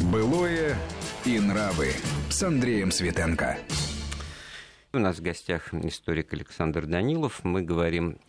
Былое и нравы с Андреем Светенко. У нас в гостях историк Александр Данилов. Мы говорим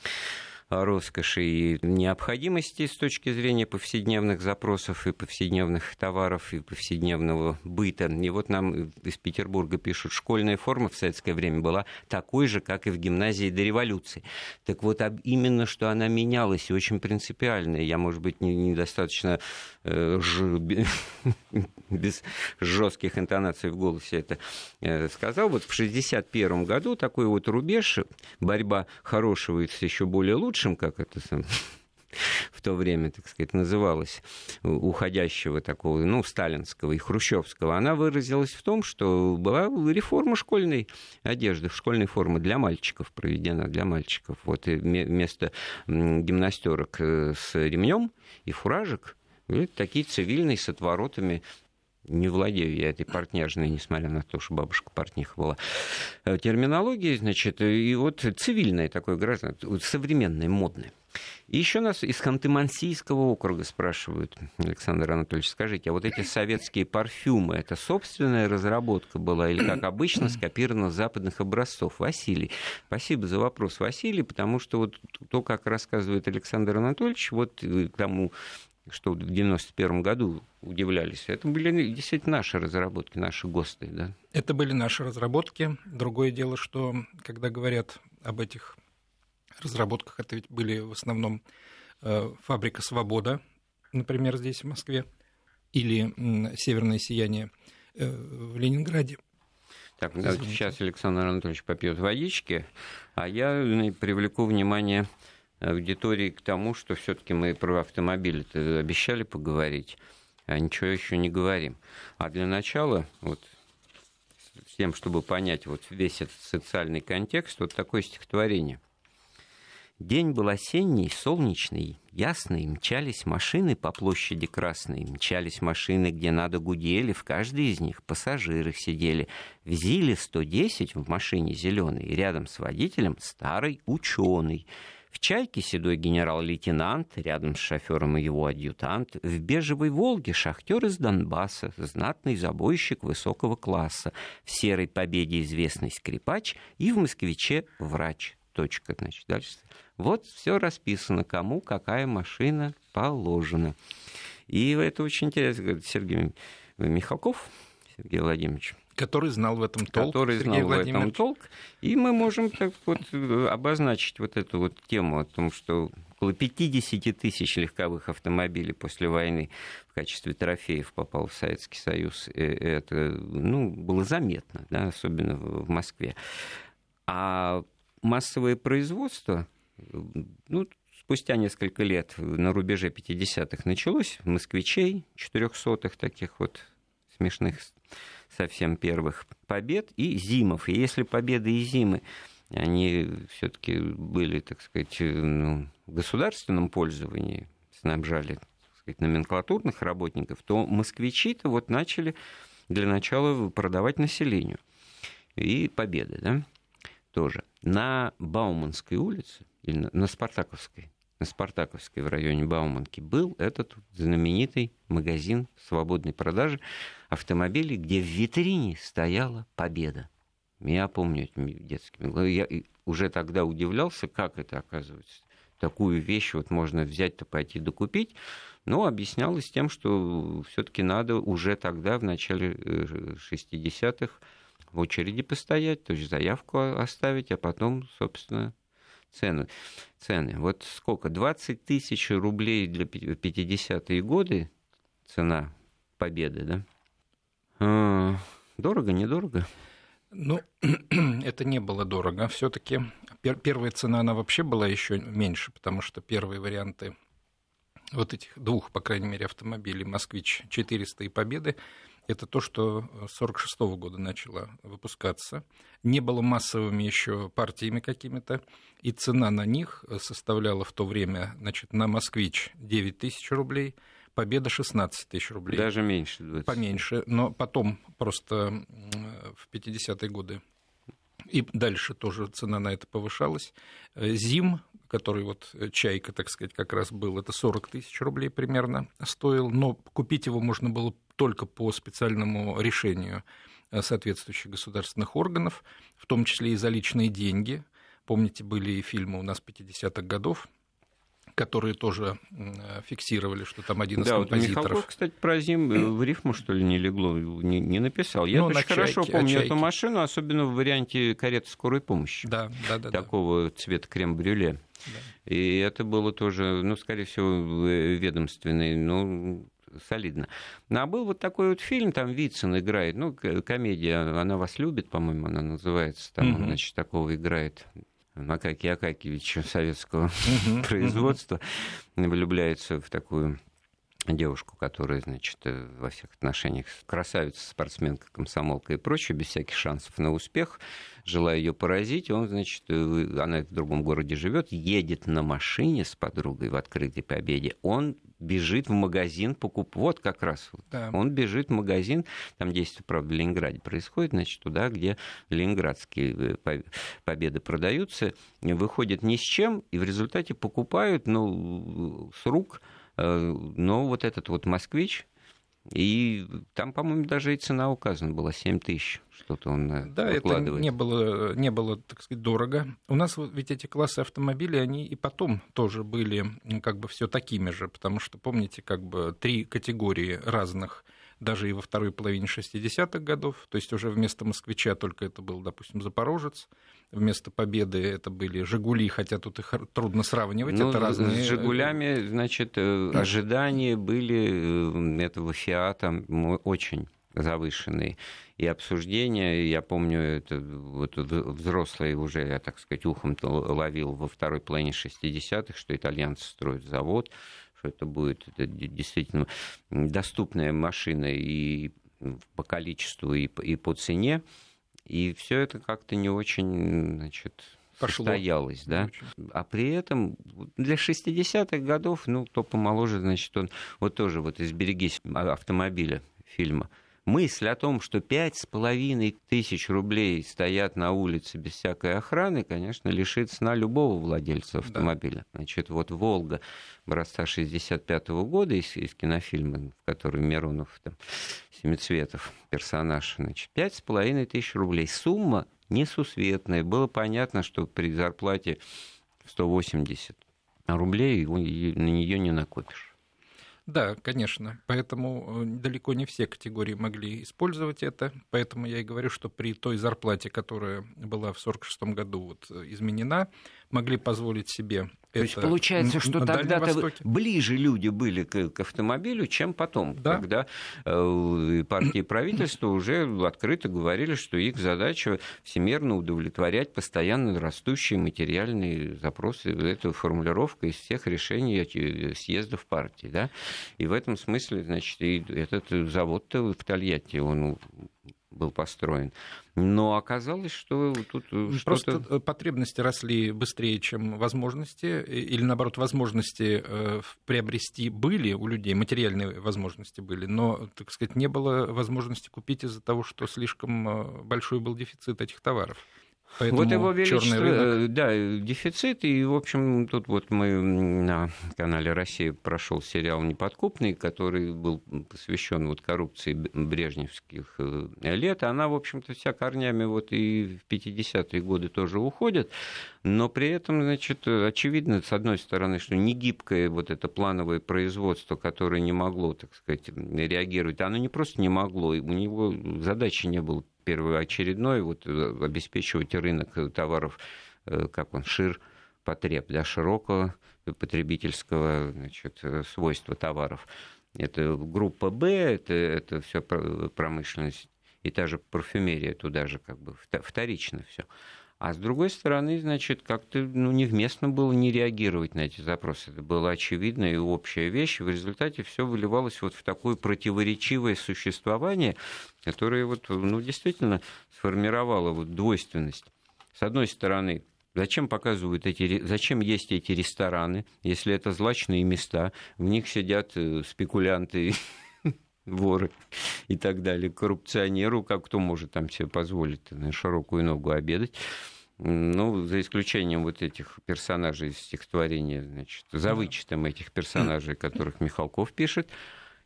роскоши и необходимости с точки зрения повседневных запросов и повседневных товаров и повседневного быта. И вот нам из Петербурга пишут, школьная форма в советское время была такой же, как и в гимназии до революции. Так вот, именно что она менялась и очень принципиально. Я, может быть, недостаточно э, без жестких интонаций в голосе это э, сказал. Вот в 1961 году такой вот рубеж, борьба хорошего и еще более лучше, лучшим, как это в то время, так сказать, называлось, уходящего такого, ну, сталинского и хрущевского, она выразилась в том, что была реформа школьной одежды, школьной формы для мальчиков проведена, для мальчиков. Вот вместо гимнастерок э, с ремнем и фуражек такие цивильные с отворотами не владею я этой портняжной, несмотря на то, что бабушка портниха была. Э, терминология, значит, и вот цивильное такое гражданство, современное, модное. И еще нас из Ханты-Мансийского округа спрашивают, Александр Анатольевич, скажите, а вот эти советские парфюмы, это собственная разработка была или, как обычно, скопировано с западных образцов? Василий, спасибо за вопрос, Василий, потому что вот то, как рассказывает Александр Анатольевич, вот к тому что в 91 году удивлялись. Это были действительно наши разработки, наши ГОСТы. Да? Это были наши разработки. Другое дело, что когда говорят об этих разработках, это ведь были в основном э, фабрика «Свобода», например, здесь, в Москве, или «Северное сияние» э, в Ленинграде. Так, давайте сейчас Александр Анатольевич попьет водички, а я э, привлеку внимание аудитории к тому, что все-таки мы про автомобили обещали поговорить, а ничего еще не говорим. А для начала, вот с тем, чтобы понять вот весь этот социальный контекст, вот такое стихотворение. День был осенний, солнечный, ясный, мчались машины по площади Красной, мчались машины, где надо гудели, в каждой из них пассажиры сидели. В Зиле 110 в машине зеленой, рядом с водителем старый ученый. В «Чайке» седой генерал-лейтенант, рядом с шофером и его адъютант. В «Бежевой Волге» шахтер из Донбасса, знатный забойщик высокого класса. В «Серой Победе» известный скрипач и в «Москвиче» врач. Точка, значит, дальше. Вот все расписано, кому какая машина положена. И это очень интересно, говорит Сергей Михалков, Сергей Владимирович, Который знал в этом толк. Который Сергей знал в этом толк. И мы можем так вот э, обозначить вот эту вот тему о том, что около 50 тысяч легковых автомобилей после войны в качестве трофеев попал в Советский Союз. И это ну, было заметно, да, особенно в Москве. А массовое производство, ну, спустя несколько лет, на рубеже 50-х началось, москвичей, 400-х таких вот смешных совсем первых побед и зимов. И если победы и зимы, они все-таки были, так сказать, ну, в государственном пользовании, снабжали так сказать, номенклатурных работников, то москвичи-то вот начали для начала продавать населению. И победы, да, тоже. На Бауманской улице, или на Спартаковской, на Спартаковской в районе Бауманки был этот знаменитый магазин свободной продажи автомобилей, где в витрине стояла победа. Я помню этими детскими глазами. Я уже тогда удивлялся, как это оказывается. Такую вещь вот можно взять-то пойти докупить. Но объяснялось тем, что все-таки надо уже тогда, в начале 60-х, э, в очереди постоять, то есть заявку оставить, а потом, собственно, цены. цены. Вот сколько? 20 тысяч рублей для 50-е годы цена победы, да? А, дорого, недорого? Ну, это не было дорого. Все-таки первая цена, она вообще была еще меньше, потому что первые варианты вот этих двух, по крайней мере, автомобилей «Москвич 400» и «Победы» это то, что с 1946 года начало выпускаться. Не было массовыми еще партиями какими-то, и цена на них составляла в то время, значит, на «Москвич» 9 тысяч рублей, «Победа» 16 тысяч рублей. Даже меньше. 20. Поменьше, но потом просто в 50-е годы и дальше тоже цена на это повышалась. «Зим», который вот «Чайка», так сказать, как раз был, это 40 тысяч рублей примерно стоил, но купить его можно было только по специальному решению соответствующих государственных органов, в том числе и за личные деньги. Помните, были и фильмы у нас 50-х годов, которые тоже фиксировали, что там один из да, композиторов... Вот Михалков, кстати, про Зим э, в рифму, что ли, не легло, не, не написал. Я ну, очень чайке, хорошо помню эту машину, особенно в варианте кареты скорой помощи. Да, да, да. Такого да. цвета крем-брюле. Да. И это было тоже, ну, скорее всего, ведомственный, ну, солидно. Ну, а был вот такой вот фильм, там Вицин играет, ну, комедия «Она вас любит», по-моему, она называется, там, угу. значит, такого играет Макаки Акакевича советского производства влюбляется в такую девушку, которая, значит, э, во всех отношениях красавица, спортсменка, комсомолка и прочее, без всяких шансов на успех, желая ее поразить, он, значит, э, она в другом городе живет, едет на машине с подругой в открытой победе, он бежит в магазин покуп. Вот как раз. Да. Он бежит в магазин, там действие, правда, в Ленинграде происходит, значит, туда, где ленинградские э, победы продаются, выходит ни с чем, и в результате покупают, ну, с рук Э, но вот этот вот москвич, и там, по-моему, даже и цена указана была 7 тысяч, что-то он э, Да, это не было, не было, так сказать, дорого. У нас ведь эти классы автомобилей, они и потом тоже были как бы все такими же, потому что, помните, как бы три категории разных даже и во второй половине 60-х годов, то есть уже вместо «Москвича» только это был, допустим, «Запорожец», вместо «Победы» это были «Жигули», хотя тут их трудно сравнивать, ну, это разные... С «Жигулями», значит, э, ожидания были э, этого «Фиата» очень завышенные. И обсуждения, я помню, это вот взрослые уже, я так сказать, ухом ловил во второй половине 60-х, что итальянцы строят завод, что это будет это действительно доступная машина и по количеству, и по, и по цене. И все это как-то не очень, значит, Пошло. состоялось, да. Очень. А при этом для 60-х годов, ну, кто помоложе, значит, он вот тоже вот из «Берегись автомобиля» фильма – мысль о том, что пять с половиной тысяч рублей стоят на улице без всякой охраны, конечно, лишит сна любого владельца автомобиля. Да. Значит, вот «Волга» образца 65 -го года из, из кинофильма, в котором Миронов, там, Семицветов персонаж, значит, пять с половиной тысяч рублей. Сумма несусветная. Было понятно, что при зарплате 180 рублей на нее не накопишь. Да, конечно. Поэтому э, далеко не все категории могли использовать это. Поэтому я и говорю, что при той зарплате, которая была в 1946 году вот, э, изменена, могли позволить себе то есть получается, что тогда-то ближе люди были к, к автомобилю, чем потом, да? когда э, партии и правительство уже открыто говорили, что их задача всемерно удовлетворять постоянно растущие материальные запросы. Это формулировка из всех решений съездов партии. Да? И в этом смысле, значит, и этот завод-то в Тольятти, он был построен. Но оказалось, что тут Просто что-то... потребности росли быстрее, чем возможности, или наоборот, возможности э, приобрести были у людей, материальные возможности были, но, так сказать, не было возможности купить из-за того, что слишком э, большой был дефицит этих товаров. Поэтому вот его величество. Э, да, дефицит, и, в общем, тут вот мы на канале «Россия» прошел сериал «Неподкупный», который был посвящен вот коррупции брежневских э, лет. Она, в общем-то, вся корнями вот и в 50-е годы тоже уходит, но при этом, значит, очевидно, с одной стороны, что не гибкое вот это плановое производство, которое не могло, так сказать, реагировать, оно не просто не могло, у него задачи не было первоочередной, вот, э, обеспечивать рынок товаров, э, как он, шир, потреб, да, широкого потребительского значит, свойства товаров. Это группа Б, это, это все промышленность, и та же парфюмерия туда же как бы вторично все. А с другой стороны, значит, как-то ну, невместно было не реагировать на эти запросы. Это была очевидная и общая вещь. В результате все выливалось вот в такое противоречивое существование, которое вот, ну, действительно сформировало вот двойственность. С одной стороны, Зачем показывают эти, зачем есть эти рестораны, если это злачные места, в них сидят э, спекулянты, воры и так далее, коррупционеру, как кто может там себе позволить на широкую ногу обедать. Ну, за исключением вот этих персонажей из стихотворения, значит, за вычетом этих персонажей, которых Михалков пишет.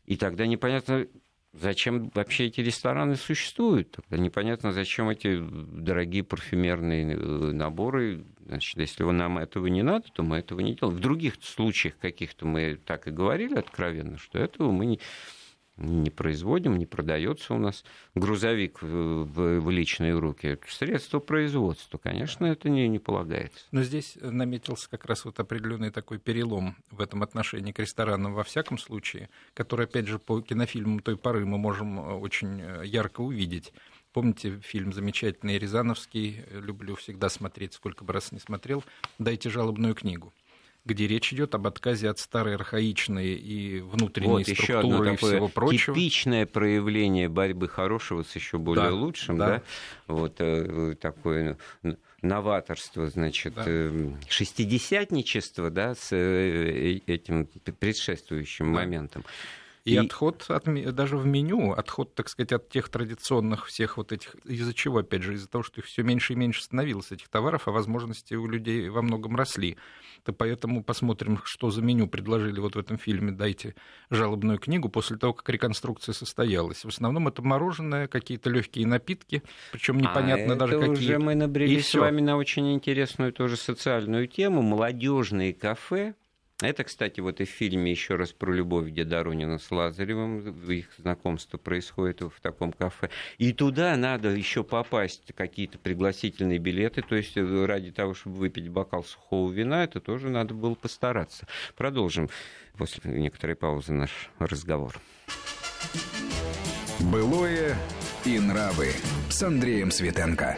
И тогда непонятно, зачем вообще эти рестораны существуют? Тогда непонятно, зачем эти дорогие парфюмерные э, наборы. Значит, если нам этого не надо, то мы этого не делаем. В других случаях каких-то мы так и говорили откровенно, что этого мы не не производим, не продается у нас грузовик в, в личные руки. Средство производства, конечно, это не, не полагается. Но здесь наметился как раз вот определенный такой перелом в этом отношении к ресторанам во всяком случае, который, опять же, по кинофильмам той поры мы можем э, очень э, ярко увидеть. Помните фильм замечательный Рязановский, люблю всегда смотреть, сколько бы раз не смотрел, «Дайте жалобную книгу» где речь идет об отказе от старой архаичной и внутренней вот структуры и всего прочего. Типичное проявление борьбы хорошего с еще более да, лучшим, да, да? вот э, такое новаторство, значит, да. э, шестидесятничество, да, с э, этим предшествующим да. моментом. И, и отход от, даже в меню, отход, так сказать, от тех традиционных всех вот этих, из-за чего, опять же, из-за того, что их все меньше и меньше становилось, этих товаров, а возможности у людей во многом росли. То поэтому посмотрим, что за меню предложили вот в этом фильме «Дайте жалобную книгу» после того, как реконструкция состоялась. В основном это мороженое, какие-то легкие напитки, причем непонятно а даже это какие. Уже мы набрелись с вами на очень интересную тоже социальную тему. Молодежные кафе, это, кстати, вот и в фильме еще раз про любовь, где Доронина с Лазаревым, их знакомство происходит в таком кафе. И туда надо еще попасть, какие-то пригласительные билеты, то есть э, ради того, чтобы выпить бокал сухого вина, это тоже надо было постараться. Продолжим после некоторой паузы наш разговор. Былое и нравы с Андреем Светенко.